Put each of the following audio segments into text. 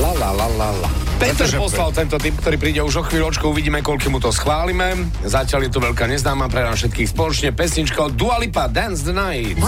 La la la la la. Peter Pretože... poslal tento typ, ktorý príde už o chvíľočku, uvidíme, koľko mu to schválime. Zatiaľ je tu veľká neznáma pre nás všetkých spoločne. Pesnička od Dua Lipa, Dance the Night.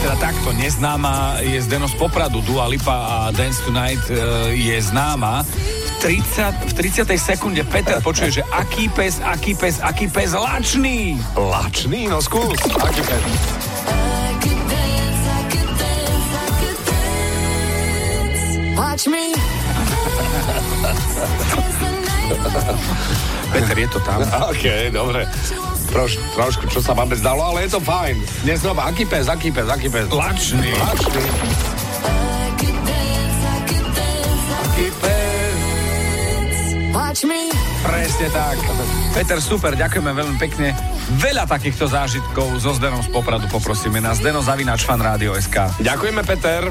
Teda takto, neznáma je z Denos Popradu, Dua Lipa a Dance Tonight e, je známa. 30, v 30. sekunde Peter počuje, že aký pes, aký pes, aký pes lačný. Lačný? No skús. Aký pes? Peter, je to tam. OK, dobre. Troš, trošku, čo sa máme zdalo, ale je to fajn. Dnes znova, aký pes, aký pes, aký pes? Lačný. Lačný. Presne tak. Peter, super, ďakujeme veľmi pekne. Veľa takýchto zážitkov so Zdenom z Popradu poprosíme na zdeno zavináč fan rádio SK. Ďakujeme, Peter.